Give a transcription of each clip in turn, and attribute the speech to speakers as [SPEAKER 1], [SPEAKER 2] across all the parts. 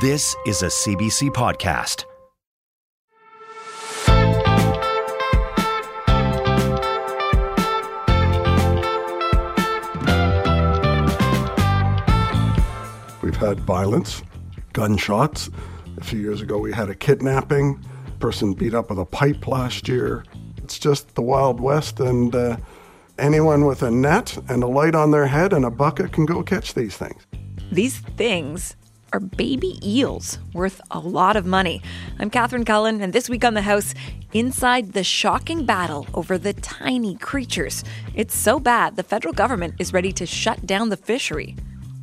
[SPEAKER 1] This is a CBC podcast.
[SPEAKER 2] We've had violence, gunshots. A few years ago, we had a kidnapping, person beat up with a pipe last year. It's just the Wild West, and uh, anyone with a net and a light on their head and a bucket can go catch these things.
[SPEAKER 3] These things are baby eels worth a lot of money. I'm Catherine Cullen, and this week on the House, inside the shocking battle over the tiny creatures. It's so bad, the federal government is ready to shut down the fishery.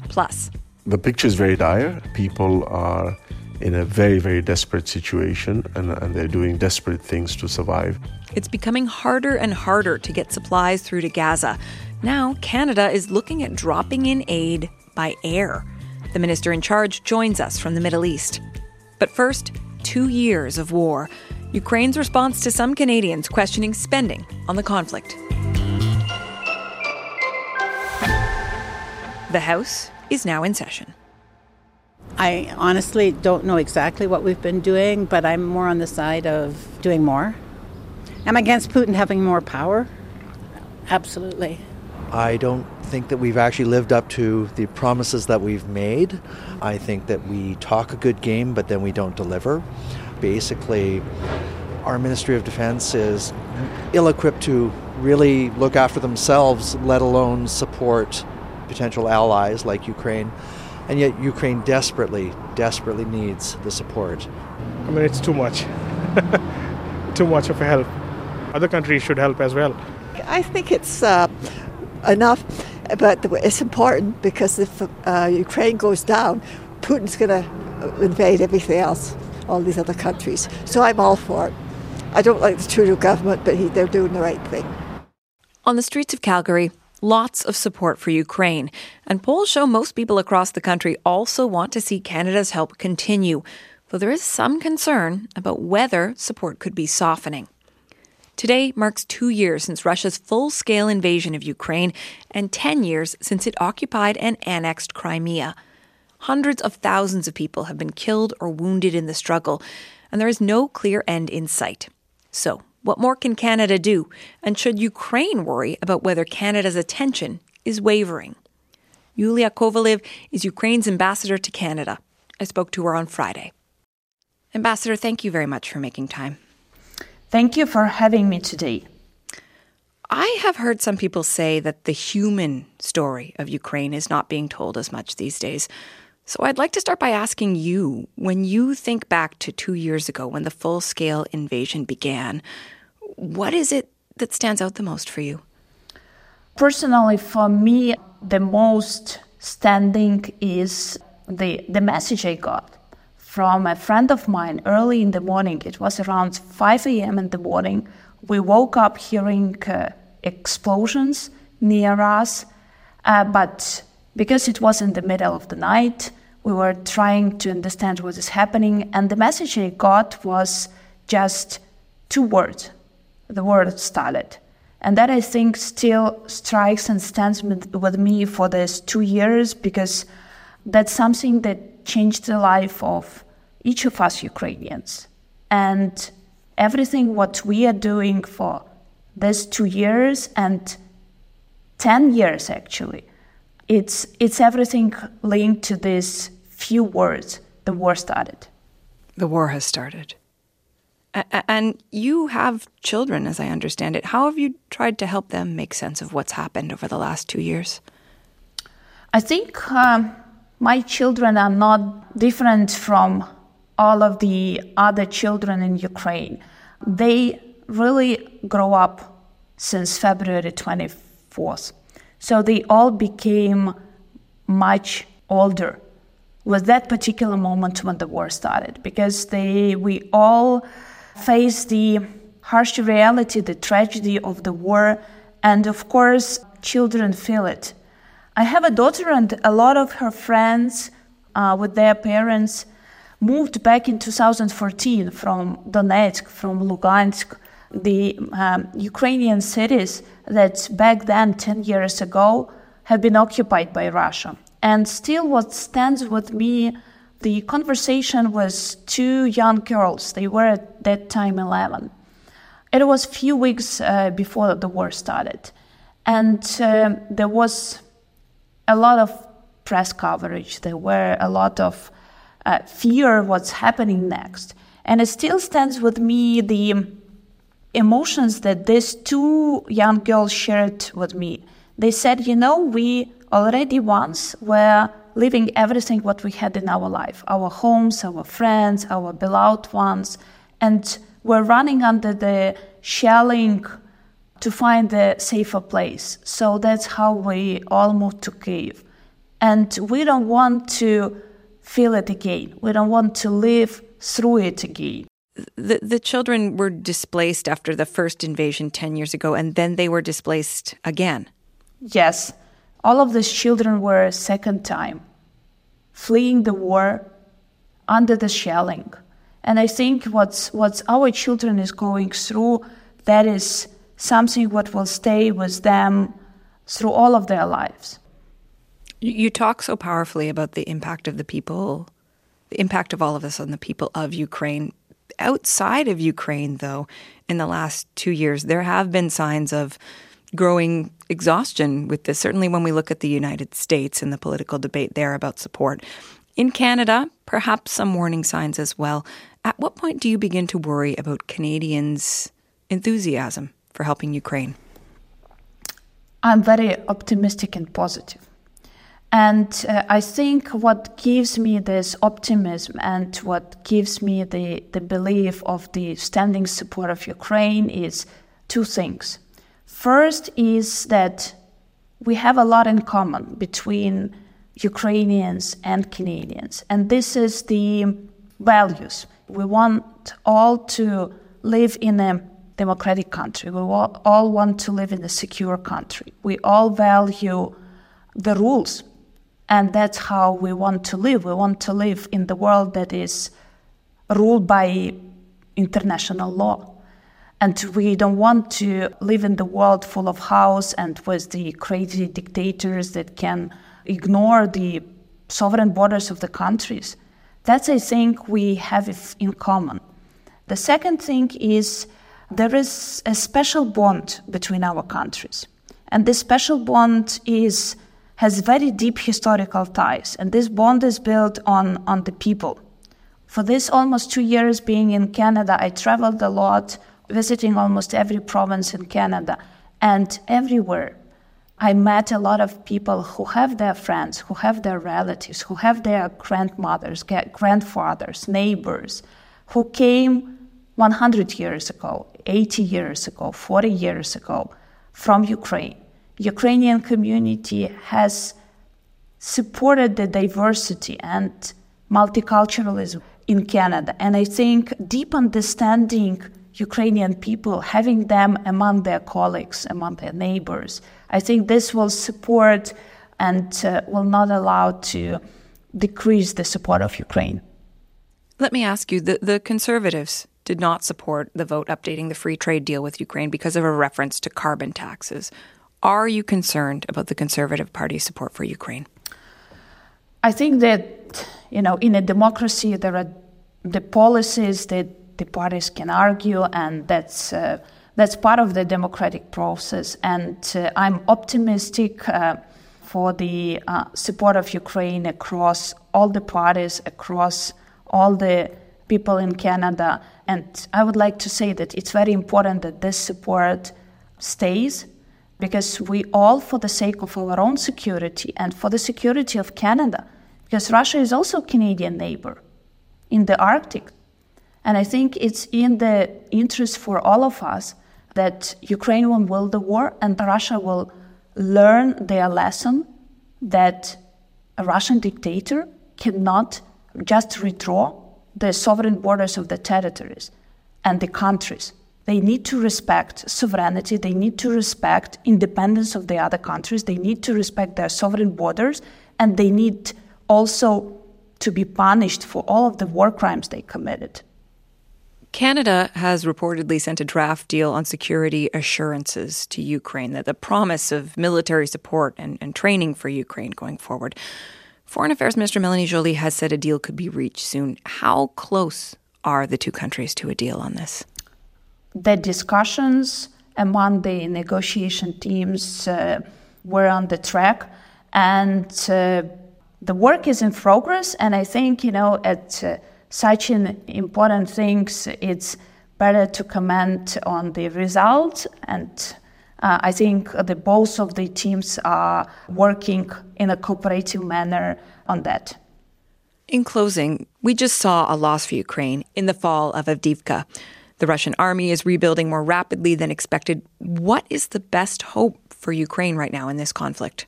[SPEAKER 3] Plus,
[SPEAKER 4] the picture is very dire. People are in a very, very desperate situation and, and they're doing desperate things to survive.
[SPEAKER 3] It's becoming harder and harder to get supplies through to Gaza. Now, Canada is looking at dropping in aid by air. The minister in charge joins us from the Middle East. But first, two years of war. Ukraine's response to some Canadians questioning spending on the conflict. The House is now in session.
[SPEAKER 5] I honestly don't know exactly what we've been doing, but I'm more on the side of doing more. Am I'm against Putin having more power. Absolutely.
[SPEAKER 6] I don't think that we've actually lived up to the promises that we've made. I think that we talk a good game, but then we don't deliver. Basically, our Ministry of Defense is ill equipped to really look after themselves, let alone support potential allies like Ukraine. And yet, Ukraine desperately, desperately needs the support.
[SPEAKER 7] I mean, it's too much. too much of a help. Other countries should help as well.
[SPEAKER 8] I think it's uh, enough, but it's important because if uh, Ukraine goes down, Putin's going to invade everything else, all these other countries. So I'm all for it. I don't like the Trudeau government, but he, they're doing the right thing.
[SPEAKER 3] On the streets of Calgary, lots of support for Ukraine, and polls show most people across the country also want to see Canada's help continue, though there is some concern about whether support could be softening. Today marks two years since Russia's full scale invasion of Ukraine and 10 years since it occupied and annexed Crimea. Hundreds of thousands of people have been killed or wounded in the struggle, and there is no clear end in sight. So, what more can Canada do? And should Ukraine worry about whether Canada's attention is wavering? Yulia Kovaliv is Ukraine's ambassador to Canada. I spoke to her on Friday. Ambassador, thank you very much for making time.
[SPEAKER 9] Thank you for having me today.
[SPEAKER 3] I have heard some people say that the human story of Ukraine is not being told as much these days. So I'd like to start by asking you when you think back to two years ago when the full scale invasion began, what is it that stands out the most for you?
[SPEAKER 9] Personally, for me, the most standing is the, the message I got from a friend of mine early in the morning. It was around 5 a.m. in the morning. We woke up hearing uh, explosions near us, uh, but because it was in the middle of the night, we were trying to understand what is happening, and the message I got was just two words the word started. And that I think still strikes and stands with me for these two years because that's something that changed the life of each of us Ukrainians. And everything what we are doing for these two years and 10 years actually, it's, it's everything linked to these few words the war started.
[SPEAKER 3] The war has started. And you have children, as I understand it. How have you tried to help them make sense of what's happened over the last two years?
[SPEAKER 9] I think um, my children are not different from all of the other children in Ukraine. They really grow up since February 24th. So they all became much older with that particular moment when the war started because they we all face the harsh reality, the tragedy of the war, and of course, children feel it. I have a daughter, and a lot of her friends uh, with their parents moved back in 2014 from Donetsk, from Lugansk, the um, Ukrainian cities that back then, 10 years ago, have been occupied by Russia. And still, what stands with me the conversation was two young girls. They were at that time 11. It was a few weeks uh, before the war started. And uh, there was a lot of press coverage. There were a lot of uh, fear what's happening next. And it still stands with me the emotions that these two young girls shared with me. They said, you know, we already once were leaving everything what we had in our life our homes, our friends, our beloved ones, and we're running under the shelling to find a safer place. So that's how we all moved to Kiev. And we don't want to feel it again. We don't want to live through it again.
[SPEAKER 3] The, the children were displaced after the first invasion 10 years ago, and then they were displaced again.
[SPEAKER 9] Yes, all of these children were a second time fleeing the war under the shelling. And I think what's, what's our children is going through, that is something what will stay with them through all of their lives.
[SPEAKER 3] You talk so powerfully about the impact of the people, the impact of all of this on the people of Ukraine. Outside of Ukraine, though, in the last two years, there have been signs of growing exhaustion with this, certainly when we look at the United States and the political debate there about support. In Canada, perhaps some warning signs as well. At what point do you begin to worry about Canadians' enthusiasm for helping Ukraine?
[SPEAKER 9] I'm very optimistic and positive. And uh, I think what gives me this optimism and what gives me the, the belief of the standing support of Ukraine is two things. First is that we have a lot in common between Ukrainians and Canadians, and this is the values. We want all to live in a democratic country. We all want to live in a secure country. We all value the rules, and that's how we want to live. We want to live in the world that is ruled by international law. And we don't want to live in the world full of chaos and with the crazy dictators that can ignore the sovereign borders of the countries. That's, I think, we have in common. The second thing is there is a special bond between our countries. And this special bond is, has very deep historical ties. And this bond is built on, on the people. For this almost two years being in Canada, I traveled a lot visiting almost every province in Canada. And everywhere, I met a lot of people who have their friends, who have their relatives, who have their grandmothers, grandfathers, neighbors, who came 100 years ago, 80 years ago, 40 years ago from Ukraine. Ukrainian community has supported the diversity and multiculturalism in Canada. And I think deep understanding Ukrainian people, having them among their colleagues, among their neighbors. I think this will support and uh, will not allow to decrease the support of Ukraine.
[SPEAKER 3] Let me ask you the, the conservatives did not support the vote updating the free trade deal with Ukraine because of a reference to carbon taxes. Are you concerned about the Conservative Party's support for Ukraine?
[SPEAKER 9] I think that, you know, in a democracy, there are the policies that the parties can argue, and that's uh, that's part of the democratic process. And uh, I'm optimistic uh, for the uh, support of Ukraine across all the parties, across all the people in Canada. And I would like to say that it's very important that this support stays because we all, for the sake of our own security and for the security of Canada, because Russia is also a Canadian neighbor in the Arctic. And I think it's in the interest for all of us that Ukraine will win the war and Russia will learn their lesson that a Russian dictator cannot just redraw the sovereign borders of the territories and the countries. They need to respect sovereignty, they need to respect independence of the other countries, they need to respect their sovereign borders, and they need also to be punished for all of the war crimes they committed.
[SPEAKER 3] Canada has reportedly sent a draft deal on security assurances to Ukraine, that the promise of military support and, and training for Ukraine going forward. Foreign Affairs Minister Melanie Joly has said a deal could be reached soon. How close are the two countries to a deal on this?
[SPEAKER 9] The discussions among the negotiation teams uh, were on the track, and uh, the work is in progress. And I think, you know, at uh, such an important things, it's better to comment on the result and uh, I think the both of the teams are working in a cooperative manner on that.
[SPEAKER 3] In closing, we just saw a loss for Ukraine in the fall of Avdiivka. The Russian army is rebuilding more rapidly than expected. What is the best hope for Ukraine right now in this conflict?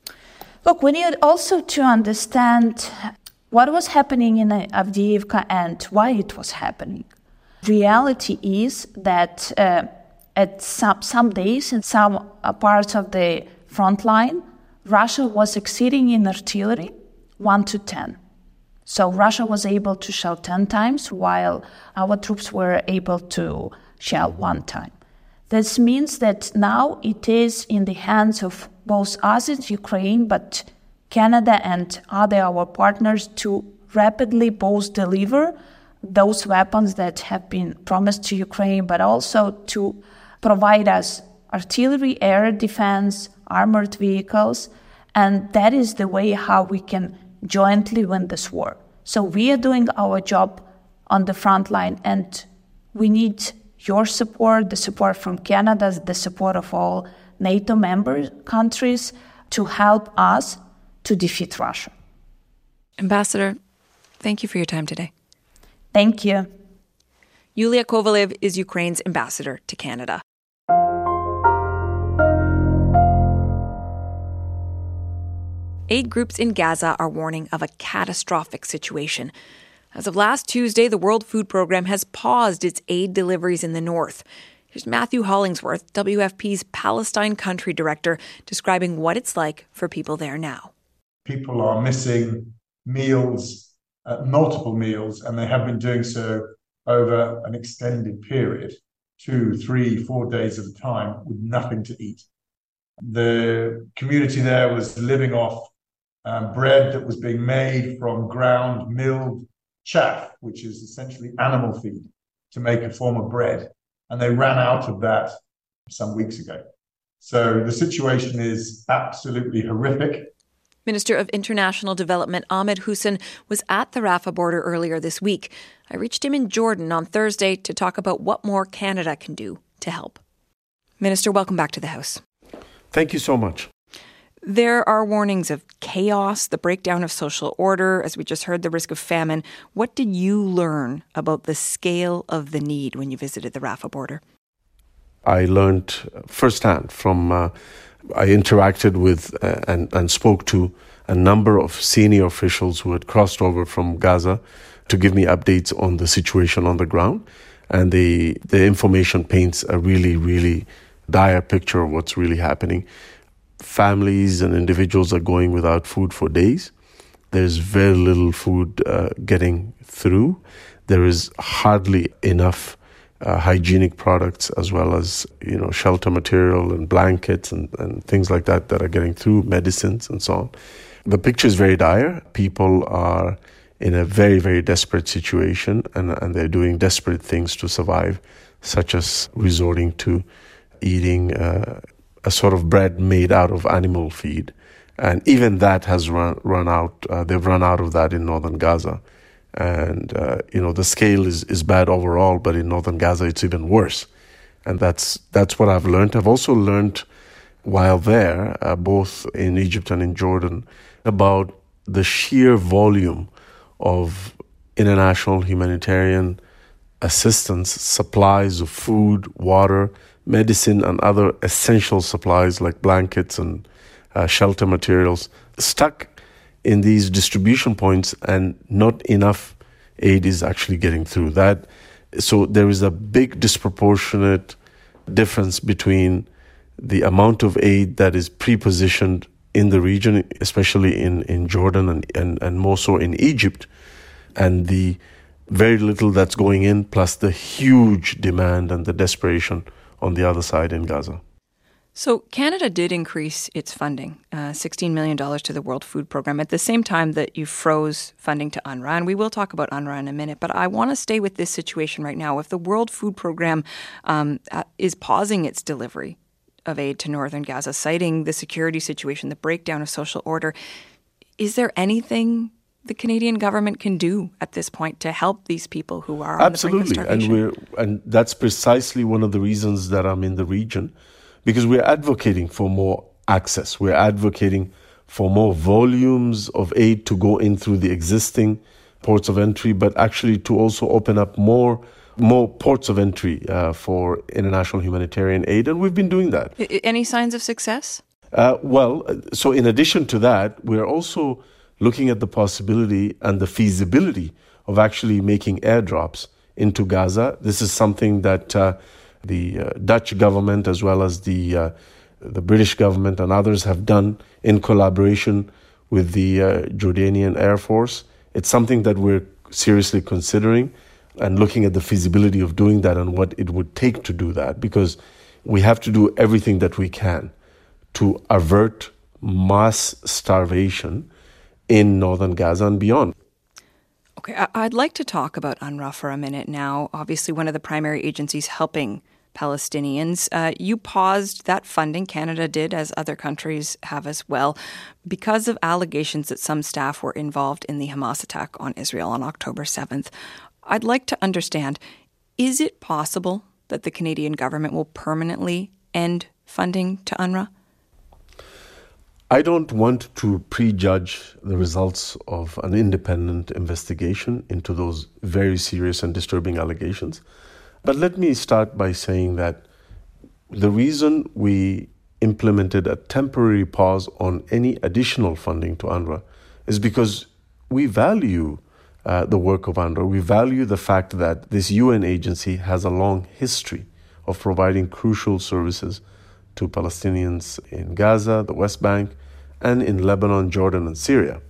[SPEAKER 9] Look, we need also to understand what was happening in Avdiivka and why it was happening. Reality is that uh, at some, some days in some uh, parts of the front line, Russia was exceeding in artillery 1 to 10. So Russia was able to shell 10 times while our troops were able to shell one time. This means that now it is in the hands of both us and Ukraine, but Canada and other our partners to rapidly both deliver those weapons that have been promised to Ukraine, but also to provide us artillery, air defense, armored vehicles, and that is the way how we can jointly win this war. So we are doing our job on the front line, and we need your support, the support from Canada, the support of all NATO member countries to help us to defeat Russia.
[SPEAKER 3] Ambassador, thank you for your time today.
[SPEAKER 9] Thank you.
[SPEAKER 3] Yulia Kovaliv is Ukraine's ambassador to Canada. Aid groups in Gaza are warning of a catastrophic situation. As of last Tuesday, the World Food Program has paused its aid deliveries in the north. Here's Matthew Hollingsworth, WFP's Palestine country director, describing what it's like for people there now.
[SPEAKER 10] People are missing meals, uh, multiple meals, and they have been doing so over an extended period two, three, four days at a time with nothing to eat. The community there was living off um, bread that was being made from ground milled chaff, which is essentially animal feed, to make a form of bread. And they ran out of that some weeks ago. So the situation is absolutely horrific.
[SPEAKER 3] Minister of International Development Ahmed Hussen was at the Rafah border earlier this week. I reached him in Jordan on Thursday to talk about what more Canada can do to help. Minister, welcome back to the House.
[SPEAKER 4] Thank you so much.
[SPEAKER 3] There are warnings of chaos, the breakdown of social order, as we just heard, the risk of famine. What did you learn about the scale of the need when you visited the Rafah border?
[SPEAKER 4] I learned firsthand from, uh, I interacted with uh, and, and spoke to a number of senior officials who had crossed over from Gaza to give me updates on the situation on the ground. And the, the information paints a really, really dire picture of what's really happening families and individuals are going without food for days. There's very little food uh, getting through. There is hardly enough uh, hygienic products as well as you know shelter material and blankets and, and things like that that are getting through medicines and so on. The picture is very dire. People are in a very very desperate situation and, and they're doing desperate things to survive, such as resorting to eating uh, a sort of bread made out of animal feed. And even that has run, run out, uh, they've run out of that in northern Gaza. And, uh, you know, the scale is, is bad overall, but in northern Gaza it's even worse. And that's, that's what I've learned. I've also learned while there, uh, both in Egypt and in Jordan, about the sheer volume of international humanitarian assistance, supplies of food, water, medicine and other essential supplies like blankets and uh, shelter materials stuck in these distribution points and not enough aid is actually getting through that. So there is a big disproportionate difference between the amount of aid that is pre-positioned in the region especially in, in jordan and, and, and more so in egypt and the very little that's going in plus the huge demand and the desperation on the other side in Gaza.
[SPEAKER 3] So, Canada did increase its funding, uh, $16 million to the World Food Program, at the same time that you froze funding to UNRWA. And we will talk about UNRWA in a minute, but I want to stay with this situation right now. If the World Food Program um, uh, is pausing its delivery of aid to northern Gaza, citing the security situation, the breakdown of social order, is there anything the Canadian government can do at this point to help these people who are
[SPEAKER 4] absolutely, and we're and that's precisely one of the reasons that I'm in the region because we're advocating for more access. We're advocating for more volumes of aid to go in through the existing ports of entry, but actually to also open up more more ports of entry uh, for international humanitarian aid, and we've been doing that.
[SPEAKER 3] Any signs of success?
[SPEAKER 4] Uh, well, so in addition to that, we're also looking at the possibility and the feasibility of actually making airdrops into Gaza. This is something that uh, the uh, Dutch government as well as the uh, the British government and others have done in collaboration with the uh, Jordanian Air Force. It's something that we're seriously considering and looking at the feasibility of doing that and what it would take to do that because we have to do everything that we can to avert mass starvation in northern Gaza and beyond.
[SPEAKER 3] Okay, I'd like to talk about UNRWA for a minute now. Obviously, one of the primary agencies helping Palestinians. Uh, you paused that funding, Canada did, as other countries have as well, because of allegations that some staff were involved in the Hamas attack on Israel on October 7th. I'd like to understand is it possible that the Canadian government will permanently end funding to UNRWA?
[SPEAKER 4] I don't want to prejudge the results of an independent investigation into those very serious and disturbing allegations. But let me start by saying that the reason we implemented a temporary pause on any additional funding to UNRWA is because we value uh, the work of UNRWA. We value the fact that this UN agency has a long history of providing crucial services to Palestinians in Gaza, the West Bank, and in Lebanon, Jordan, and Syria.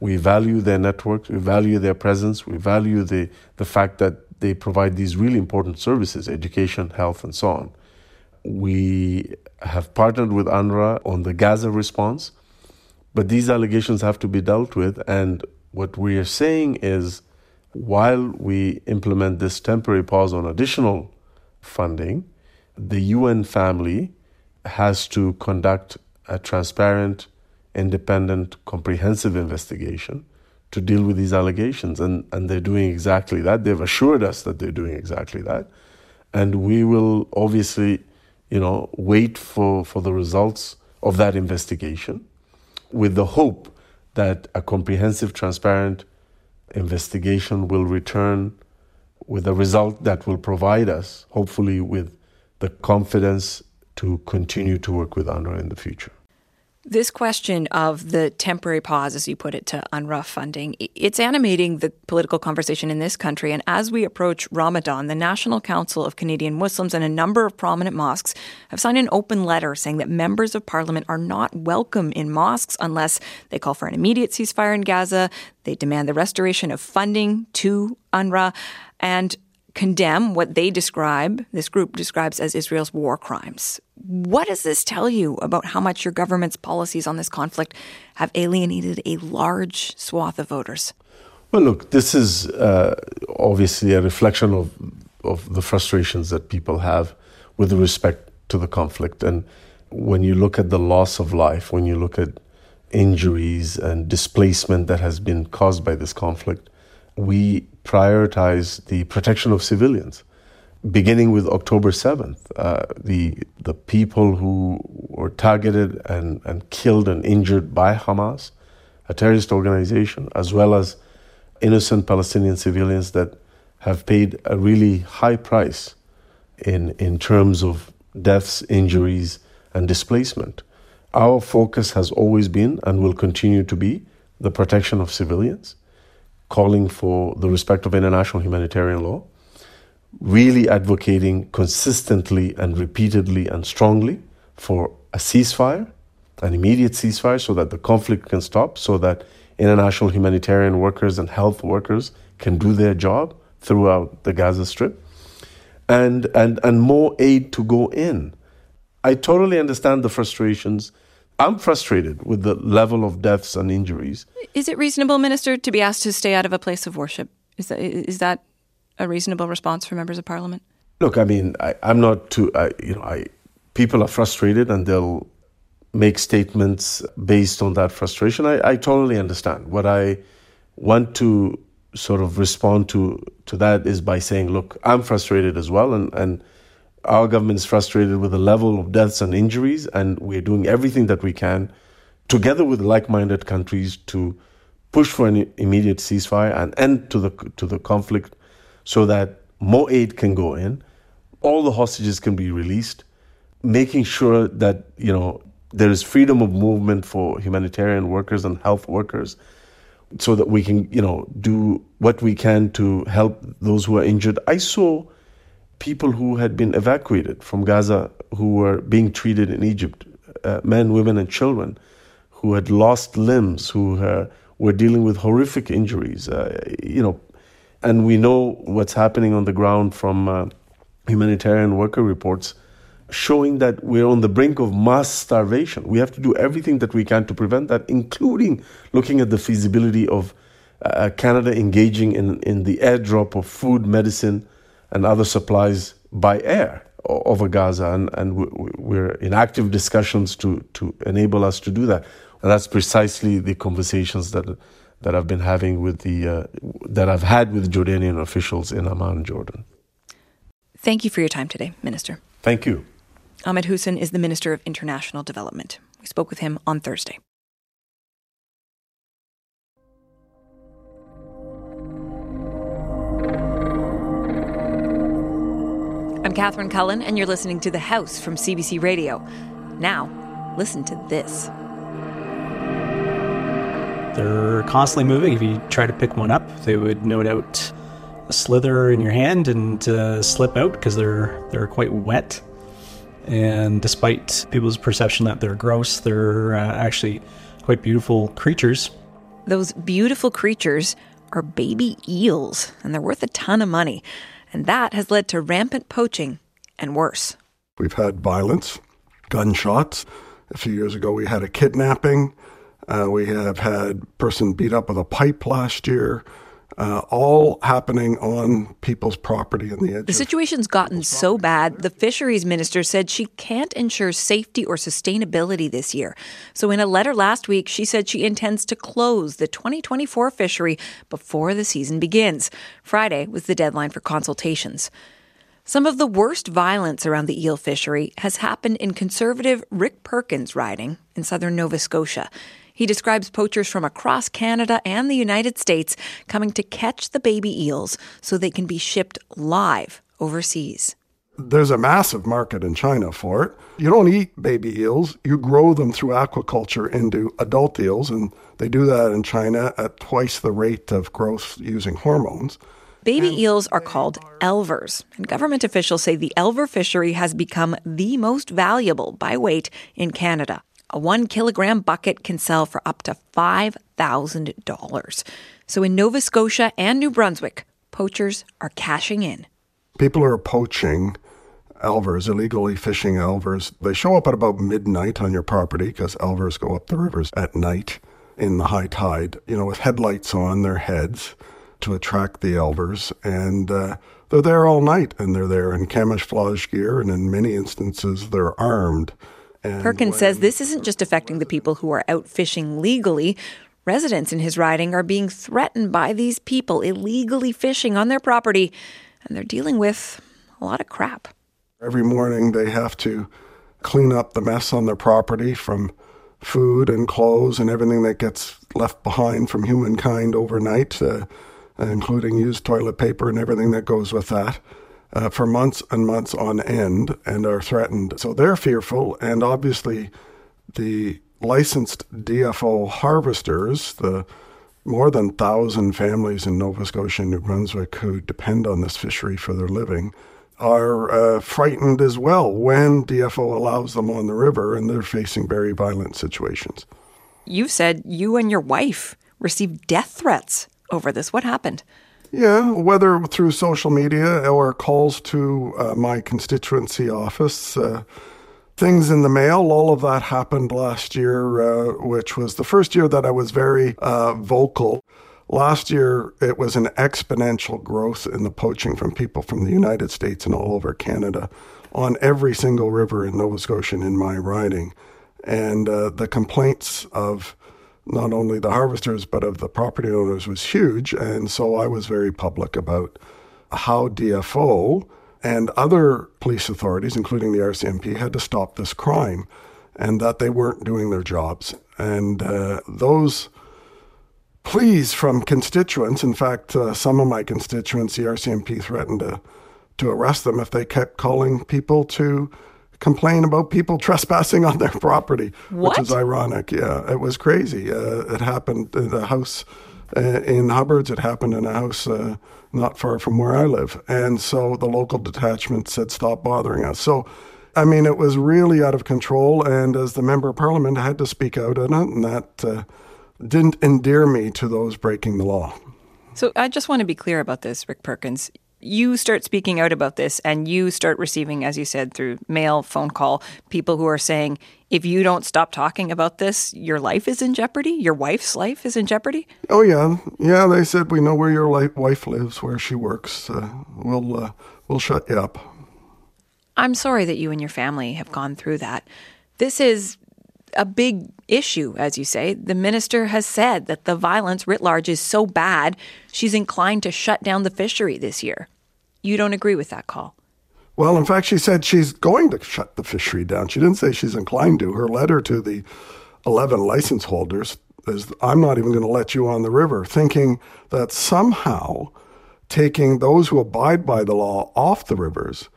[SPEAKER 4] We value their networks, we value their presence, we value the, the fact that they provide these really important services education, health, and so on. We have partnered with UNRWA on the Gaza response, but these allegations have to be dealt with. And what we are saying is while we implement this temporary pause on additional funding, the UN family has to conduct a transparent, independent, comprehensive investigation to deal with these allegations. And, and they're doing exactly that. They've assured us that they're doing exactly that. And we will obviously, you know, wait for, for the results of that investigation with the hope that a comprehensive, transparent investigation will return with a result that will provide us, hopefully, with the confidence to continue to work with UNRWA in the future.
[SPEAKER 3] This question of the temporary pause, as you put it, to UNRWA funding, it's animating the political conversation in this country. And as we approach Ramadan, the National Council of Canadian Muslims and a number of prominent mosques have signed an open letter saying that members of parliament are not welcome in mosques unless they call for an immediate ceasefire in Gaza, they demand the restoration of funding to UNRWA, and condemn what they describe, this group describes as Israel's war crimes. What does this tell you about how much your government's policies on this conflict have alienated a large swath of voters?
[SPEAKER 4] Well, look, this is uh, obviously a reflection of, of the frustrations that people have with respect to the conflict. And when you look at the loss of life, when you look at injuries and displacement that has been caused by this conflict, we prioritize the protection of civilians. Beginning with October 7th, uh, the, the people who were targeted and, and killed and injured by Hamas, a terrorist organization, as well as innocent Palestinian civilians that have paid a really high price in, in terms of deaths, injuries, and displacement. Our focus has always been and will continue to be the protection of civilians calling for the respect of international humanitarian law, really advocating consistently and repeatedly and strongly for a ceasefire, an immediate ceasefire, so that the conflict can stop, so that international humanitarian workers and health workers can do their job throughout the Gaza Strip, and, and, and more aid to go in. I totally understand the frustrations. I'm frustrated with the level of deaths and injuries.
[SPEAKER 3] Is it reasonable, Minister, to be asked to stay out of a place of worship? Is that, is that a reasonable response for members of parliament?
[SPEAKER 4] Look, I mean, I, am not too, I, you know, I, people are frustrated and they'll make statements based on that frustration. I, I totally understand. What I want to sort of respond to to that is by saying, look, I'm frustrated as well, and and our government is frustrated with the level of deaths and injuries, and we're doing everything that we can, together with like-minded countries, to push for an immediate ceasefire and end to the to the conflict, so that more aid can go in, all the hostages can be released, making sure that you know there is freedom of movement for humanitarian workers and health workers so that we can, you know, do what we can to help those who are injured. I saw people who had been evacuated from Gaza who were being treated in Egypt, uh, men, women, and children who had lost limbs, who uh, were dealing with horrific injuries, uh, you know, and we know what's happening on the ground from uh, humanitarian worker reports showing that we're on the brink of mass starvation. We have to do everything that we can to prevent that, including looking at the feasibility of uh, Canada engaging in, in the airdrop of food, medicine, and other supplies by air over Gaza. And, and we're in active discussions to, to enable us to do that. And that's precisely the conversations that, that I've been having with the, uh, that I've had with Jordanian officials in Amman, Jordan.
[SPEAKER 3] Thank you for your time today, Minister.
[SPEAKER 4] Thank you.
[SPEAKER 3] Ahmed Hussen is the Minister of International Development. We spoke with him on Thursday. I'm Catherine Cullen, and you're listening to The House from CBC Radio. Now, listen to this.
[SPEAKER 11] They're constantly moving. If you try to pick one up, they would no doubt slither in your hand and uh, slip out because they're they're quite wet. And despite people's perception that they're gross, they're uh, actually quite beautiful creatures.
[SPEAKER 3] Those beautiful creatures are baby eels, and they're worth a ton of money. And that has led to rampant poaching and worse.
[SPEAKER 2] We've had violence, gunshots. A few years ago, we had a kidnapping. Uh, we have had person beat up with a pipe last year uh, all happening on people's property in the edge.
[SPEAKER 3] The situation's gotten so bad, the fisheries minister said she can't ensure safety or sustainability this year. So, in a letter last week, she said she intends to close the 2024 fishery before the season begins. Friday was the deadline for consultations. Some of the worst violence around the eel fishery has happened in conservative Rick Perkins riding in southern Nova Scotia. He describes poachers from across Canada and the United States coming to catch the baby eels so they can be shipped live overseas.
[SPEAKER 2] There's a massive market in China for it. You don't eat baby eels, you grow them through aquaculture into adult eels, and they do that in China at twice the rate of growth using hormones.
[SPEAKER 3] Baby eels are called elvers, and government officials say the elver fishery has become the most valuable by weight in Canada. A one kilogram bucket can sell for up to $5,000. So in Nova Scotia and New Brunswick, poachers are cashing in.
[SPEAKER 2] People are poaching elvers, illegally fishing elvers. They show up at about midnight on your property because elvers go up the rivers at night in the high tide, you know, with headlights on their heads to attract the elvers. And uh, they're there all night and they're there in camouflage gear and in many instances they're armed.
[SPEAKER 3] And Perkins says this isn't just affecting the people who are out fishing legally. Residents in his riding are being threatened by these people illegally fishing on their property, and they're dealing with a lot of crap.
[SPEAKER 2] Every morning they have to clean up the mess on their property from food and clothes and everything that gets left behind from humankind overnight, uh, including used toilet paper and everything that goes with that uh, for months and months on end and are threatened. So they're fearful, and obviously the licensed DFO harvesters, the more than thousand families in Nova Scotia and New Brunswick who depend on this fishery for their living, are uh, frightened as well when DFO allows them on the river and they're facing very violent situations.
[SPEAKER 3] You've said you and your wife received death threats over this. What happened?
[SPEAKER 2] Yeah, whether through social media or calls to uh, my constituency office, uh, things in the mail. All of that happened last year, uh, which was the first year that I was very uh, vocal. Last year, it was an exponential growth in the poaching from people from the United States and all over Canada on every single river in Nova Scotia and in my riding. And uh, the complaints of not only the harvesters but of the property owners was huge. And so I was very public about how DFO and other police authorities, including the RCMP, had to stop this crime and that they weren't doing their jobs. And uh, those pleas from constituents, in fact, uh, some of my constituents, the RCMP threatened to, to arrest them if they kept calling people to complain about people trespassing on their property,
[SPEAKER 3] what?
[SPEAKER 2] which is ironic. Yeah, it was crazy. Uh, it happened in a house uh, in Hubbards. It happened in a house uh, not far from where I live. And so the local detachment said, stop bothering us. So, I mean, it was really out of control. And as the member of parliament, I had to speak out on it, and that uh, didn't endear me to those breaking the law.
[SPEAKER 3] So I just want to be clear about this, Rick Perkins you start speaking out about this and you start receiving, as you said, through mail, phone call, people who are saying, if you don't stop talking about this, your life is in jeopardy? Your wife's life is in jeopardy?
[SPEAKER 2] Oh, yeah. Yeah, they said, we know where your wife lives, where she works. Uh, we'll, uh, we'll shut you up.
[SPEAKER 3] I'm sorry that you and your family have gone through that. This is a big issue, as you say. The minister has said that the violence writ large is so bad, she's inclined to shut down the fishery this year. You don't agree with that call?
[SPEAKER 2] Well, in fact, she said she's going to shut the fishery down. She didn't say she's inclined to. Her letter to the 11 license holders is I'm not even going to let you on the river, thinking that somehow taking those who abide by the law off the rivers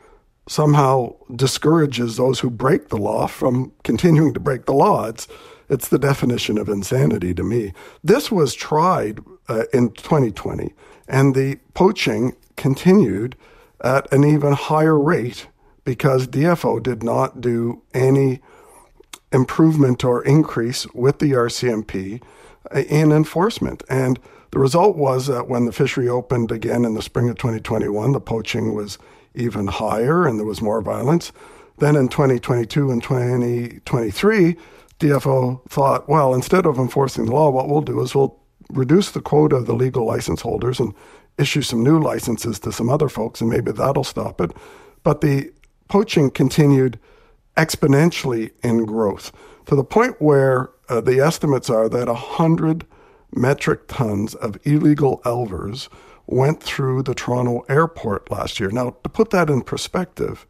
[SPEAKER 2] somehow discourages those who break the law from continuing to break the law. It's, it's the definition of insanity to me. This was tried uh, in 2020, and the poaching continued at an even higher rate because DFO did not do any improvement or increase with the RCMP in enforcement. And the result was that when the fishery opened again in the spring of 2021, the poaching was even higher and there was more violence. Then in 2022 and 2023, DFO thought, well, instead of enforcing the law, what we'll do is we'll reduce the quota of the legal license holders and issue some new licenses to some other folks, and maybe that'll stop it. But the poaching continued exponentially in growth to the point where uh, the estimates are that 100 metric tons of illegal elvers went through the Toronto airport last year. Now, to put that in perspective,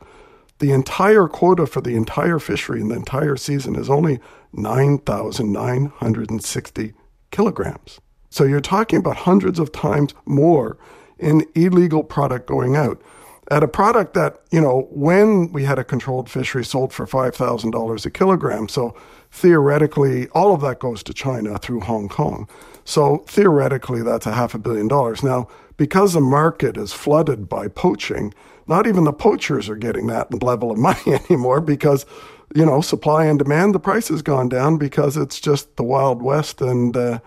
[SPEAKER 2] the entire quota for the entire fishery in the entire season is only 9,960 kilograms. So you're talking about hundreds of times more in illegal product going out. At a product that, you know, when we had a controlled fishery sold for $5,000 a kilogram. So theoretically, all of that goes to China through Hong Kong. So theoretically, that's a half a billion dollars. Now, because the market is flooded by poaching, not even the poachers are getting that level of money anymore because, you know, supply and demand, the price has gone down because it's just the Wild West and uh,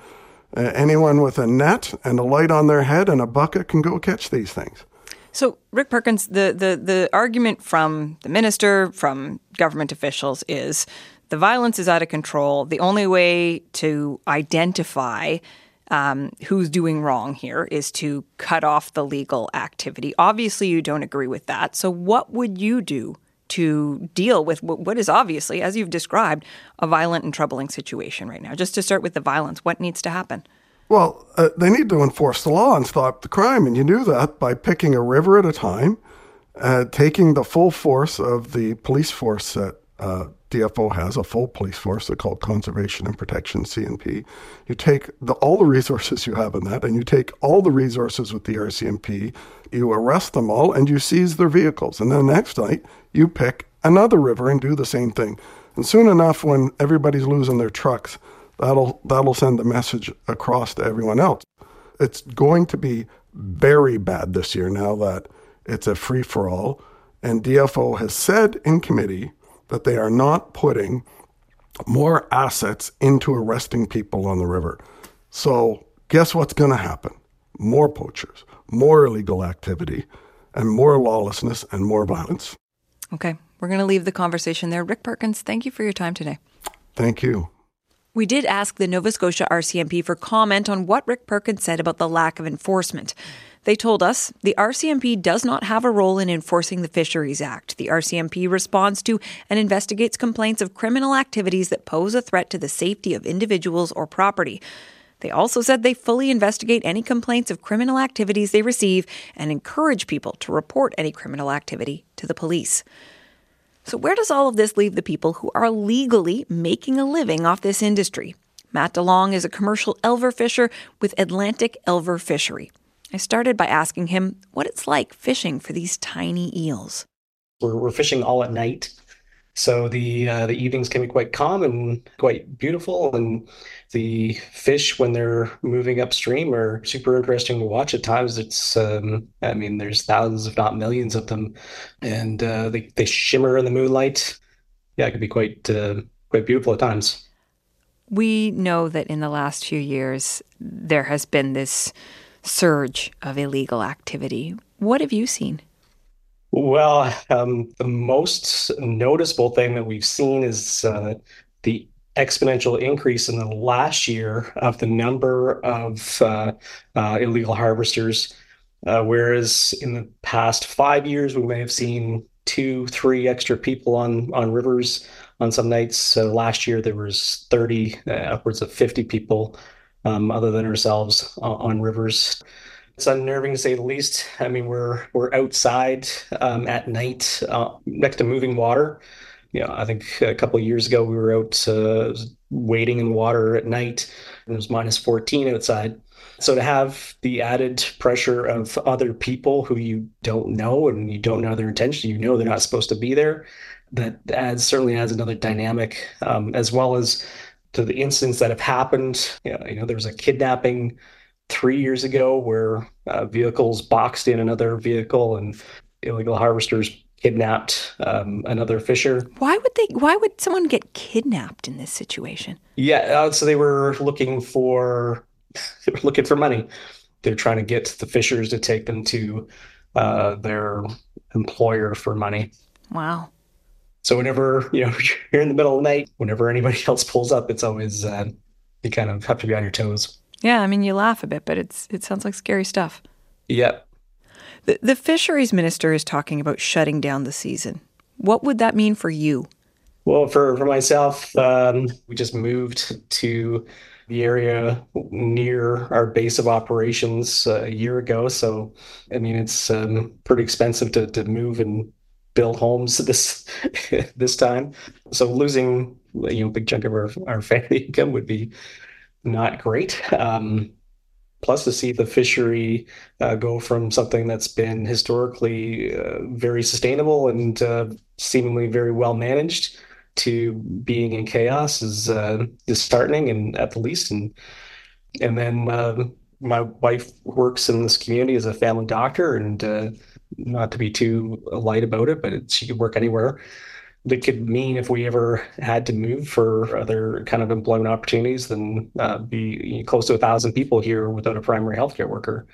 [SPEAKER 2] uh, anyone with a net and a light on their head and a bucket can go catch these things.
[SPEAKER 3] So, Rick Perkins, the, the, the argument from the minister, from government officials is the violence is out of control. The only way to identify um, who's doing wrong here is to cut off the legal activity. Obviously, you don't agree with that. So, what would you do to deal with what is obviously, as you've described, a violent and troubling situation right now? Just to start with the violence, what needs to happen?
[SPEAKER 2] Well, uh, they need to enforce the law and stop the crime. And you do that by picking a river at a time, uh, taking the full force of the police force that uh, DFO has a full police force. They're called Conservation and Protection C&P. You take the, all the resources you have in that, and you take all the resources with the RCMP. You arrest them all, and you seize their vehicles. And then next night, you pick another river and do the same thing. And soon enough, when everybody's losing their trucks, that'll that'll send a message across to everyone else. It's going to be very bad this year now that it's a free for all. And DFO has said in committee that they are not putting more assets into arresting people on the river. So, guess what's going to happen? More poachers, more illegal activity, and more lawlessness and more violence.
[SPEAKER 3] Okay. We're going to leave the conversation there. Rick Perkins, thank you for your time today.
[SPEAKER 2] Thank you.
[SPEAKER 3] We did ask the Nova Scotia RCMP for comment on what Rick Perkins said about the lack of enforcement. They told us the RCMP does not have a role in enforcing the Fisheries Act. The RCMP responds to and investigates complaints of criminal activities that pose a threat to the safety of individuals or property. They also said they fully investigate any complaints of criminal activities they receive and encourage people to report any criminal activity to the police. So, where does all of this leave the people who are legally making a living off this industry? Matt Delong is a commercial elver fisher with Atlantic Elver Fishery. I started by asking him what it's like fishing for these tiny eels.
[SPEAKER 12] We're, we're fishing all at night. So the uh, the evenings can be quite calm and quite beautiful, and the fish when they're moving upstream are super interesting to watch. At times, it's um, I mean, there's thousands, if not millions, of them, and uh, they they shimmer in the moonlight. Yeah, it can be quite uh, quite beautiful at times.
[SPEAKER 3] We know that in the last few years there has been this surge of illegal activity. What have you seen?
[SPEAKER 12] Well, um, the most noticeable thing that we've seen is uh, the exponential increase in the last year of the number of uh, uh, illegal harvesters. Uh, whereas in the past five years, we may have seen two, three extra people on on rivers on some nights. So last year there was 30, uh, upwards of 50 people, um, other than ourselves, on rivers. It's unnerving to say the least. I mean, we're we're outside um, at night uh, next to moving water. You know, I think a couple years ago we were out uh, wading in water at night, and it was minus 14 outside. So to have the added pressure of other people who you don't know and you don't know their intention, you know they're not supposed to be there. That adds certainly adds another dynamic, um, as well as to the incidents that have happened. You know, you know, there was a kidnapping three years ago where uh, vehicles boxed in another vehicle and illegal harvesters kidnapped um, another fisher.
[SPEAKER 3] Why would they? Why would someone get kidnapped in this situation?
[SPEAKER 12] Yeah, uh, so they were looking for they were looking for money. They're trying to get the fishers to take them to uh, their employer for money.
[SPEAKER 3] Wow.
[SPEAKER 12] So whenever you know you're in the middle of the night, whenever anybody else pulls up, it's always uh, you kind of have to be on your toes.
[SPEAKER 3] Yeah, I mean, you laugh a bit, but it's it sounds like scary stuff.
[SPEAKER 12] Yep.
[SPEAKER 3] The, the fisheries minister is talking about shutting down the season. What would that mean for you?
[SPEAKER 12] Well, for, for myself, um, we just moved to the area near our base of operations uh, a year ago. So, I mean, it's um, pretty expensive to, to move and build homes this this time. So losing you know a big chunk of our, our family income would be not great. Um, plus, to see the fishery uh, go from something that's been historically uh, very sustainable and uh, seemingly very well managed to being in chaos is uh, disheartening, and at the least, and and then uh, my wife works in this community as a family doctor, and uh, not to be too light about it, but it, she could work anywhere that could mean if we ever had to move for other kind of employment opportunities, then uh, be close to a thousand people here without a primary healthcare worker.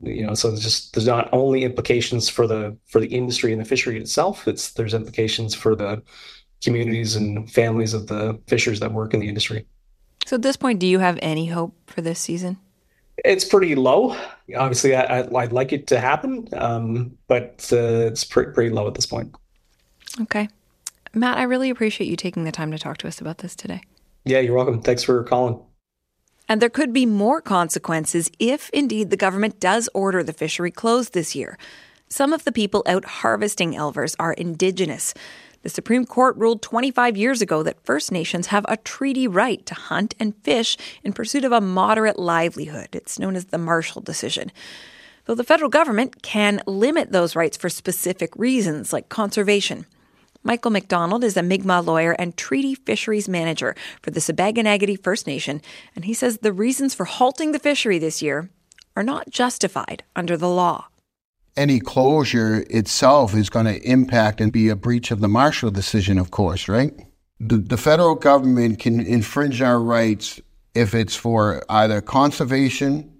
[SPEAKER 12] You know, so there's just there's not only implications for the for the industry and the fishery itself. It's there's implications for the communities and families of the fishers that work in the industry.
[SPEAKER 3] So at this point, do you have any hope for this season?
[SPEAKER 12] It's pretty low. Obviously, I, would like it to happen, um, but uh, it's pretty, pretty low at this point.
[SPEAKER 3] Okay. Matt, I really appreciate you taking the time to talk to us about this today.
[SPEAKER 12] Yeah, you're welcome. Thanks for calling.
[SPEAKER 3] And there could be more consequences if indeed the government does order the fishery closed this year. Some of the people out harvesting elvers are Indigenous. The Supreme Court ruled 25 years ago that First Nations have a treaty right to hunt and fish in pursuit of a moderate livelihood. It's known as the Marshall decision. Though the federal government can limit those rights for specific reasons like conservation. Michael McDonald is a Mi'kmaq lawyer and treaty fisheries manager for the Sipekne'katik First Nation, and he says the reasons for halting the fishery this year are not justified under the law.
[SPEAKER 13] Any closure itself is going to impact and be a breach of the Marshall decision, of course, right? The, the federal government can infringe our rights if it's for either conservation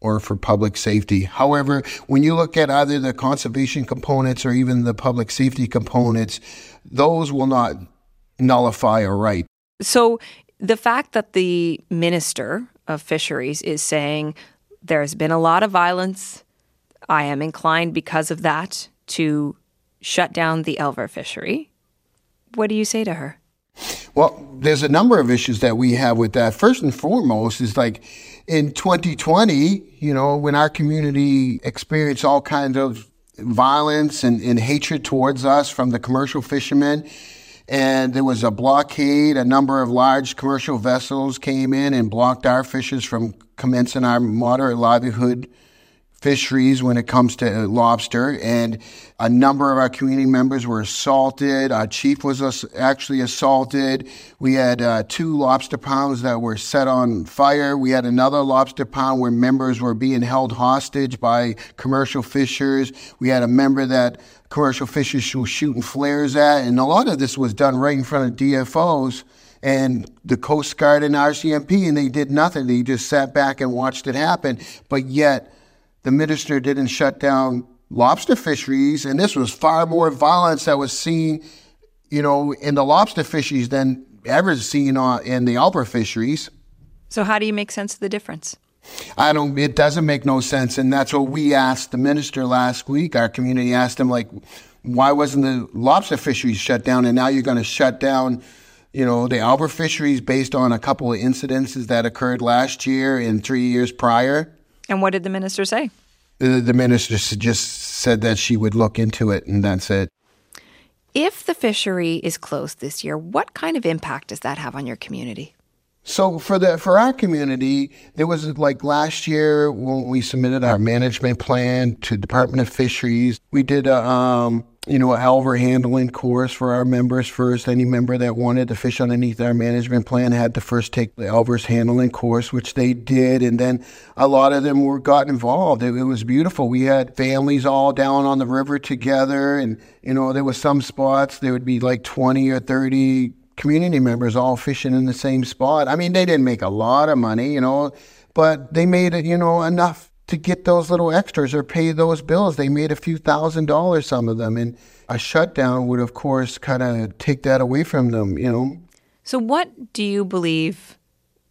[SPEAKER 13] or for public safety. However, when you look at either the conservation components or even the public safety components, those will not nullify a right.
[SPEAKER 3] So the fact that the minister of fisheries is saying there's been a lot of violence, I am inclined because of that to shut down the Elver fishery. What do you say to her?
[SPEAKER 13] Well, there's a number of issues that we have with that. First and foremost is like in 2020, you know, when our community experienced all kinds of violence and, and hatred towards us from the commercial fishermen, and there was a blockade. A number of large commercial vessels came in and blocked our fishers from commencing our moderate livelihood fisheries when it comes to lobster. And a number of our community members were assaulted. Our chief was actually assaulted. We had uh, two lobster pounds that were set on fire. We had another lobster pound where members were being held hostage by commercial fishers. We had a member that commercial fishers were shooting flares at. And a lot of this was done right in front of DFOs and the Coast Guard and RCMP, and they did nothing. They just sat back and watched it happen. But yet, the minister didn't shut down lobster fisheries, and this was far more violence that was seen, you know, in the lobster fisheries than ever seen on, in the Alber fisheries.
[SPEAKER 3] So, how do you make sense of the difference?
[SPEAKER 13] I don't. It doesn't make no sense, and that's what we asked the minister last week. Our community asked him, like, why wasn't the lobster fisheries shut down, and now you're going to shut down, you know, the Alber fisheries based on a couple of incidences that occurred last year and three years prior.
[SPEAKER 3] And what did the minister say?
[SPEAKER 13] The, the minister just said that she would look into it, and that's it.
[SPEAKER 3] If the fishery is closed this year, what kind of impact does that have on your community?
[SPEAKER 13] So for the for our community, there was like last year when we submitted our management plan to Department of Fisheries, we did a um, you know, a Alver handling course for our members first. Any member that wanted to fish underneath our management plan had to first take the Alver's handling course, which they did. And then a lot of them were got involved. It, it was beautiful. We had families all down on the river together. And, you know, there was some spots, there would be like 20 or 30 community members all fishing in the same spot. I mean, they didn't make a lot of money, you know, but they made it, you know, enough to get those little extras or pay those bills. They made a few thousand dollars, some of them, and a shutdown would, of course, kind of take that away from them, you know.
[SPEAKER 3] So, what do you believe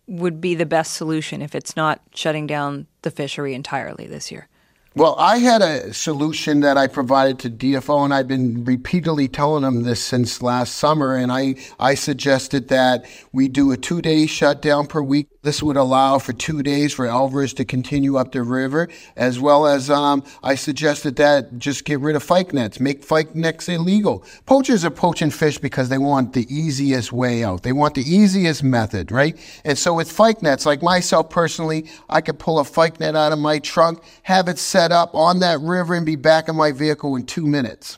[SPEAKER 3] would be the best solution if it's not shutting down the fishery entirely this year?
[SPEAKER 13] Well, I had a solution that I provided to DFO, and I've been repeatedly telling them this since last summer. And I, I suggested that we do a two day shutdown per week this would allow for two days for Elvers to continue up the river, as well as um, I suggested that just get rid of fyke nets, make fyke nets illegal. Poachers are poaching fish because they want the easiest way out. They want the easiest method, right? And so with fyke nets, like myself personally, I could pull a fyke net out of my trunk, have it set up on that river, and be back in my vehicle in two minutes.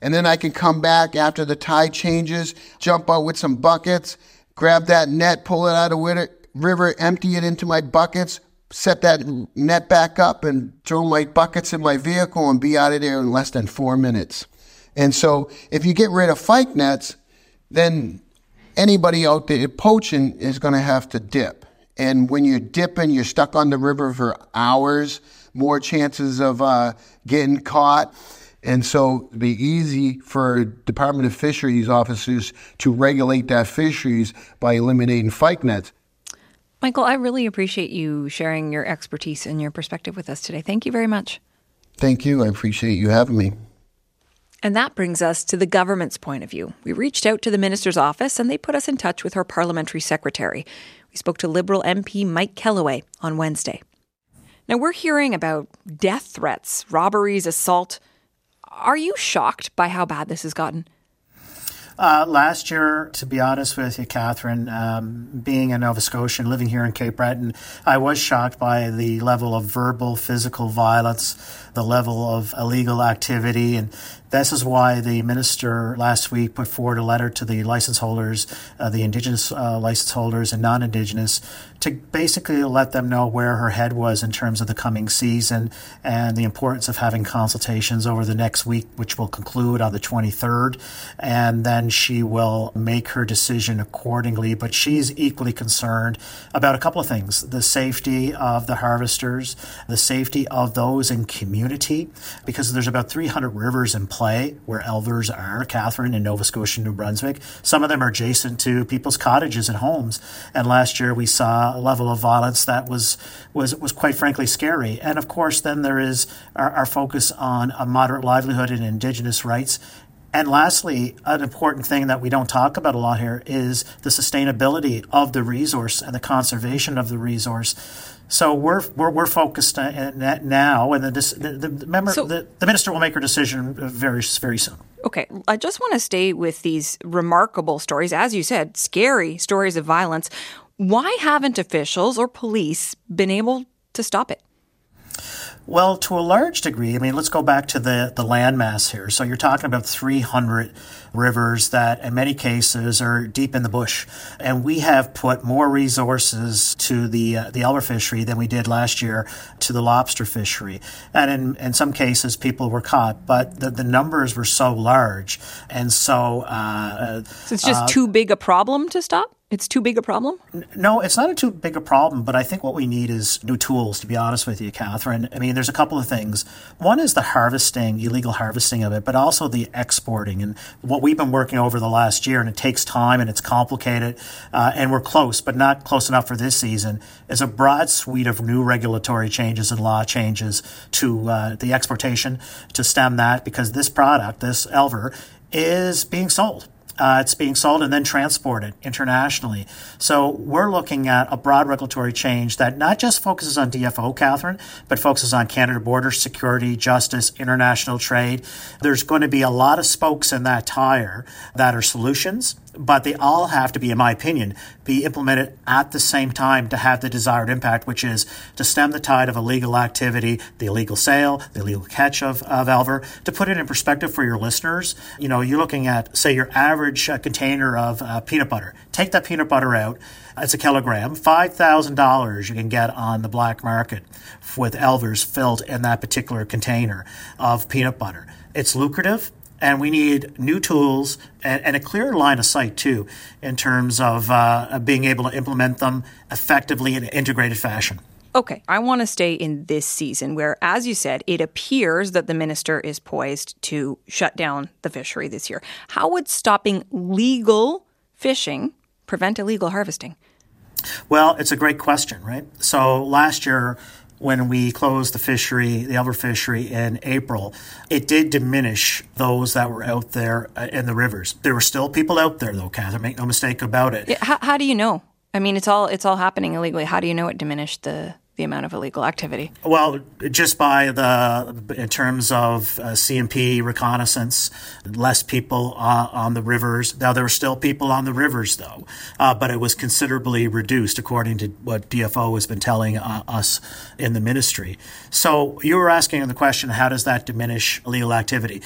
[SPEAKER 13] And then I can come back after the tide changes, jump out with some buckets, grab that net, pull it out of with it river, empty it into my buckets, set that net back up, and throw my buckets in my vehicle and be out of there in less than four minutes. And so, if you get rid of fyke nets, then anybody out there poaching is going to have to dip. And when you're dipping, you're stuck on the river for hours, more chances of uh, getting caught. And so it'd be easy for Department of Fisheries officers to regulate that fisheries by eliminating fyke nets.
[SPEAKER 3] Michael, I really appreciate you sharing your expertise and your perspective with us today. Thank you very much.
[SPEAKER 13] Thank you. I appreciate you having me.
[SPEAKER 3] And that brings us to the government's point of view. We reached out to the minister's office and they put us in touch with her parliamentary secretary. We spoke to Liberal MP Mike Kelloway on Wednesday. Now, we're hearing about death threats, robberies, assault. Are you shocked by how bad this has gotten?
[SPEAKER 14] Uh, last year, to be honest with you, Catherine, um, being a Nova Scotian, living here in Cape Breton, I was shocked by the level of verbal, physical violence, the level of illegal activity, and This is why the minister last week put forward a letter to the license holders, uh, the Indigenous uh, license holders and non Indigenous, to basically let them know where her head was in terms of the coming season and the importance of having consultations over the next week, which will conclude on the 23rd. And then she will make her decision accordingly. But she's equally concerned about a couple of things the safety of the harvesters, the safety of those in community, because there's about 300 rivers in play where elvers are, Catherine, in Nova Scotia, New Brunswick. Some of them are adjacent to people's cottages and homes. And last year we saw a level of violence that was was was quite frankly scary. And of course, then there is our, our focus on a moderate livelihood and Indigenous rights. And lastly, an important thing that we don't talk about a lot here is the sustainability of the resource and the conservation of the resource. So we're we're, we're focused uh, now, and the, the, the, member, so, the, the minister will make her decision very very soon.
[SPEAKER 3] Okay, I just want to stay with these remarkable stories, as you said, scary stories of violence. Why haven't officials or police been able to stop it?
[SPEAKER 14] Well, to a large degree, I mean, let's go back to the, the landmass here. So you're talking about 300 rivers that, in many cases, are deep in the bush. And we have put more resources to the, uh, the elver fishery than we did last year to the lobster fishery. And in, in some cases, people were caught, but the, the numbers were so large. And so. Uh,
[SPEAKER 3] so it's just uh, too big a problem to stop? It's too big a problem?
[SPEAKER 14] No, it's not a too big a problem, but I think what we need is new tools, to be honest with you, Catherine. I mean, there's a couple of things. One is the harvesting, illegal harvesting of it, but also the exporting. And what we've been working over the last year, and it takes time and it's complicated, uh, and we're close, but not close enough for this season, is a broad suite of new regulatory changes and law changes to uh, the exportation to stem that, because this product, this Elver, is being sold uh, it's being sold and then transported internationally. So we're looking at a broad regulatory change that not just focuses on DFO, Catherine, but focuses on Canada border security, justice, international trade. There's going to be a lot of spokes in that tire that are solutions but they all have to be, in my opinion, be implemented at the same time to have the desired impact, which is to stem the tide of illegal activity, the illegal sale, the illegal catch of, of Elver. To put it in perspective for your listeners, you know, you're looking at, say, your average uh, container of uh, peanut butter. Take that peanut butter out. It's a kilogram. $5,000 you can get on the black market with Elvers filled in that particular container of peanut butter. It's lucrative and we need new tools and, and, a clear line of sight too in terms of uh, being able to implement them effectively in an integrated fashion.
[SPEAKER 3] Okay, I want to stay in this season where, as you said, it appears that the minister is poised to shut down the fishery this year. How would stopping legal fishing prevent illegal harvesting?
[SPEAKER 14] Well, it's a great question, right? So last year, when we closed the fishery, the Elver fishery in April, it did diminish those that were out there uh, in the rivers. There were still people out there, though, Catherine. Make no mistake about it.
[SPEAKER 3] Yeah, how, how do you know? I mean, it's all it's all happening illegally. How do you know it diminished the the amount of illegal activity?
[SPEAKER 14] Well, just by the in terms of uh, CMP reconnaissance, less people uh, on the rivers. Now there were still people on the rivers though, uh, but it was considerably reduced according to what DFO has been telling uh, us in the ministry. So you were asking the question, how does that diminish illegal activity?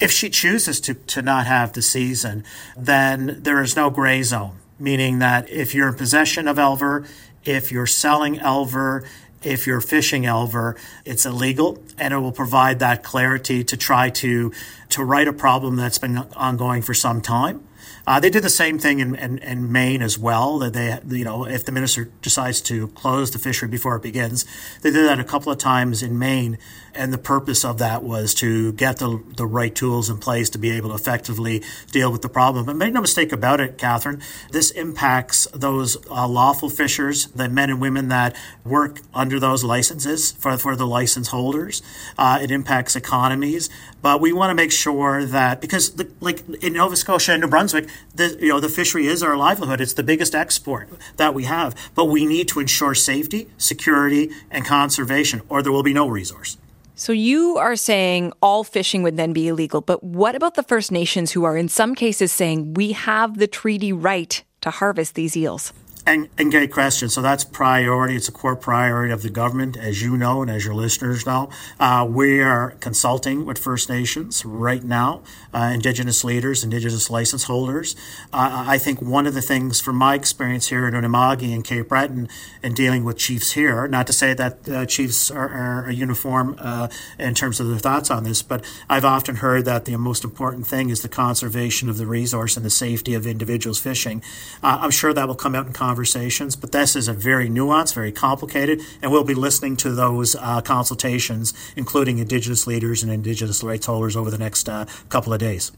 [SPEAKER 14] If she chooses to, to not have the season, then there is no gray zone meaning that if you're in possession of Elver, if you're selling Elver, if you're fishing Elver, it's illegal and it will provide that clarity to try to, to right a problem that's been ongoing for some time. Uh, they did the same thing in, in, in, Maine as well. That they, you know, if the minister decides to close the fishery before it begins, they did that a couple of times in Maine and the purpose of that was to get the, the right tools in place to be able to effectively deal with the problem. But make no mistake about it, Catherine, this impacts those uh, lawful fishers, the men and women that work under those licenses for, for the license holders. Uh, it impacts economies. But we want to make sure that because, the, like in Nova Scotia and New Brunswick, the you know the fishery is our livelihood. It's the biggest export that we have. But we need to ensure safety, security, and conservation, or there will be no resource.
[SPEAKER 3] So you are saying all fishing would then be illegal, but what about the First Nations who are in some cases saying we have the treaty right to harvest these eels?
[SPEAKER 14] And, and great question. So that's priority. It's a core priority of the government, as you know, and as your listeners know. Uh, we are consulting with First Nations right now, uh, Indigenous leaders, Indigenous license holders. Uh, I think one of the things from my experience here in Unama'ki and Cape Breton and dealing with chiefs here, not to say that uh, chiefs are, are uniform uh, in terms of their thoughts on this, but I've often heard that the most important thing is the conservation of the resource and the safety of individuals fishing. Uh, I'm sure that will come out in conversations, but this is a very nuanced, very complicated, and we'll be listening to those uh, consultations, including Indigenous leaders and Indigenous rights holders over the next uh, couple of days.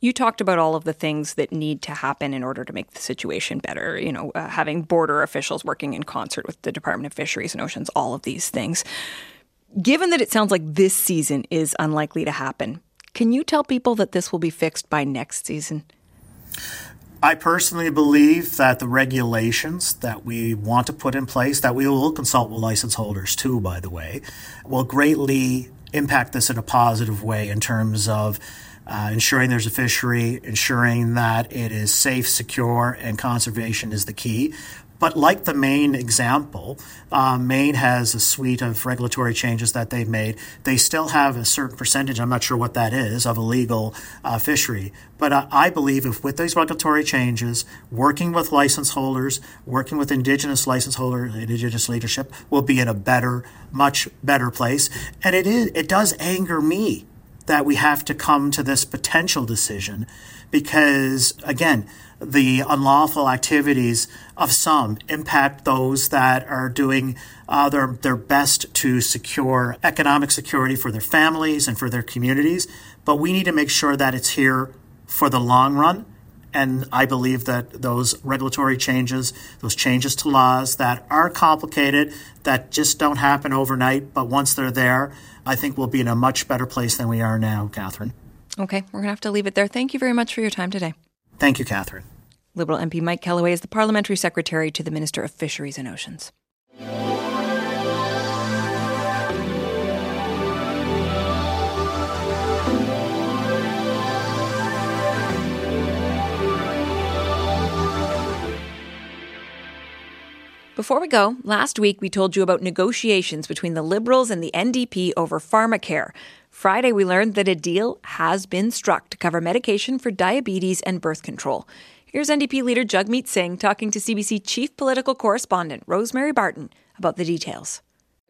[SPEAKER 3] You talked about all of the things that need to happen in order to make the situation better. You know, uh, having border officials working in concert with the Department of Fisheries and Oceans, all of these things. Given that it sounds like this season is unlikely to happen, can you tell people that this will be fixed by next season?
[SPEAKER 14] I personally believe that the regulations that we want to put in place, that we will consult with license holders too, by the way, will greatly impact this in a positive way in terms of uh, ensuring there's a fishery, ensuring that it is safe, secure, and conservation is the key. But like the Maine example, uh, Maine has a suite of regulatory changes that they've made. They still have a certain percentage, I'm not sure what that is, of illegal uh, fishery. But uh, I believe if with these regulatory changes, working with license holders, working with Indigenous license holders, Indigenous leadership, will be in a better, much better place. And it is, it does anger me that we have to come to this potential decision because, again, the unlawful activities of some impact those that are doing uh, their, their best to secure economic security for their families and for their communities. But we need to make sure that it's here for the long run. And I believe that those regulatory changes, those changes to laws that are complicated, that just don't happen overnight, but once they're there, I think we'll be in a much better place than we are now, Catherine.
[SPEAKER 3] Okay, we're going to have to leave it there. Thank you very much for your time today.
[SPEAKER 14] Thank you, Catherine.
[SPEAKER 3] Liberal MP Mike Kelloway is the Parliamentary Secretary to the Minister of Fisheries and Oceans. Before we go, last week we told you about negotiations between the Liberals and the NDP over pharmacare. Friday, we learned that a deal has been struck to cover medication for diabetes and birth control. Here's NDP leader Jagmeet Singh talking to CBC chief political correspondent Rosemary Barton about the details.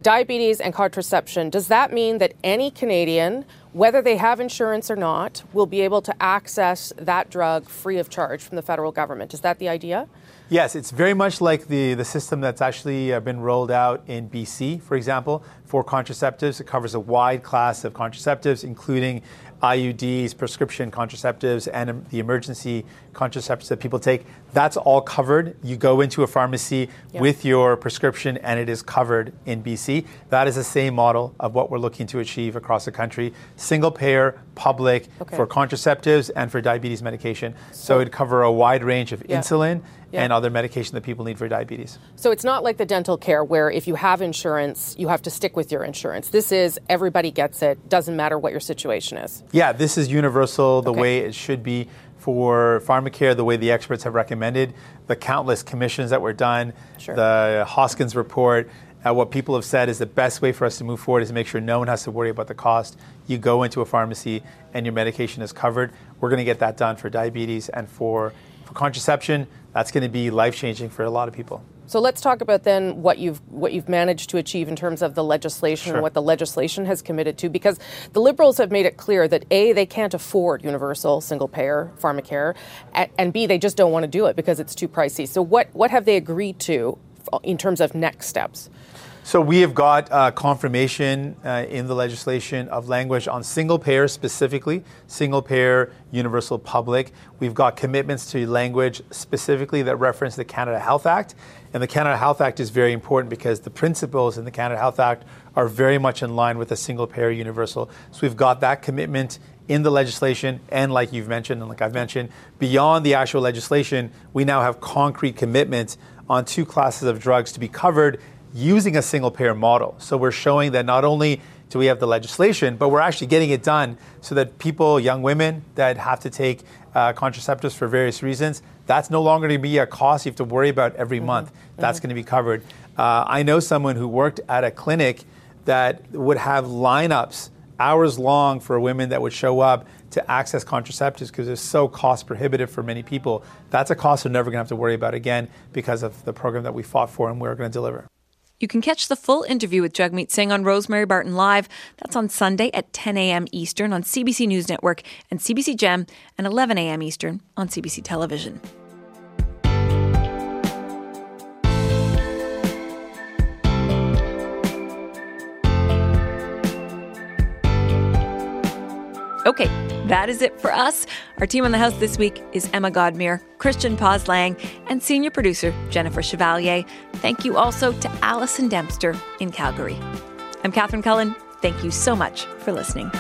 [SPEAKER 15] Diabetes and contraception, does that mean that any Canadian, whether they have insurance or not, will be able to access that drug free of charge from the federal government? Is that the idea?
[SPEAKER 16] Yes, it's very much like the, the system that's actually uh, been rolled out in BC, for example, for contraceptives. It covers a wide class of contraceptives, including IUDs, prescription contraceptives, and the emergency contraceptives that people take. That's all covered. You go into a pharmacy yep. with your prescription, and it is covered in BC. That is the same model of what we're looking to achieve across the country single payer, public okay. for contraceptives and for diabetes medication. So, so it'd cover a wide range of yeah. insulin yeah. and other medication that people need for diabetes.
[SPEAKER 15] So it's not like the dental care where if you have insurance, you have to stick with your insurance. This is everybody gets it, doesn't matter what your situation is.
[SPEAKER 16] Yeah, this is universal the okay. way it should be for pharmacare, the way the experts have recommended, the countless commissions that were done, sure. the Hoskins report. Uh, what people have said is the best way for us to move forward is to make sure no one has to worry about the cost. You go into a pharmacy and your medication is covered. We're going to get that done for diabetes and for, for contraception that's going to be life changing for a lot of people.
[SPEAKER 15] So let's talk about then what you've what you've managed to achieve in terms of the legislation sure. and what the legislation has committed to because the liberals have made it clear that a they can't afford universal single payer pharmacare and b they just don't want to do it because it's too pricey. So what what have they agreed to in terms of next steps?
[SPEAKER 16] So we have got uh, confirmation uh, in the legislation of language on single payer specifically, single payer universal public. We've got commitments to language specifically that reference the Canada Health Act. And the Canada Health Act is very important because the principles in the Canada Health Act are very much in line with the single payer universal. So we've got that commitment in the legislation, and like you've mentioned, and like I've mentioned, beyond the actual legislation, we now have concrete commitments on two classes of drugs to be covered using a single payer model. So we're showing that not only do we have the legislation, but we're actually getting it done so that people, young women that have to take uh, contraceptives for various reasons, That's no longer going to be a cost you have to worry about every
[SPEAKER 15] Mm-hmm.
[SPEAKER 16] month. That's going to be covered. Uh, I know someone who worked at a clinic that would have lineups hours long for women that would show up to access contraceptives because it's so cost prohibitive for many people. That's a cost they're never going to have to worry about again because of the program that we fought for and we're going to deliver.
[SPEAKER 3] You can catch the full interview with Jagmeet Singh on Rosemary Barton Live. That's on Sunday at 10 a.m. Eastern on CBC News Network and CBC Gem, and 11 a.m. Eastern on CBC Television. Okay, that is it for us. Our team on the house this week is Emma Godmere, Christian Paas-Lang, and senior producer Jennifer Chevalier. Thank you also to Allison Dempster in Calgary. I'm Catherine Cullen. Thank you so much for listening.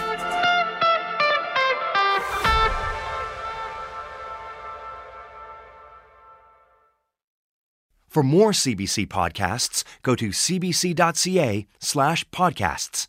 [SPEAKER 1] For more CBC podcasts, go to cbc.ca slash podcasts.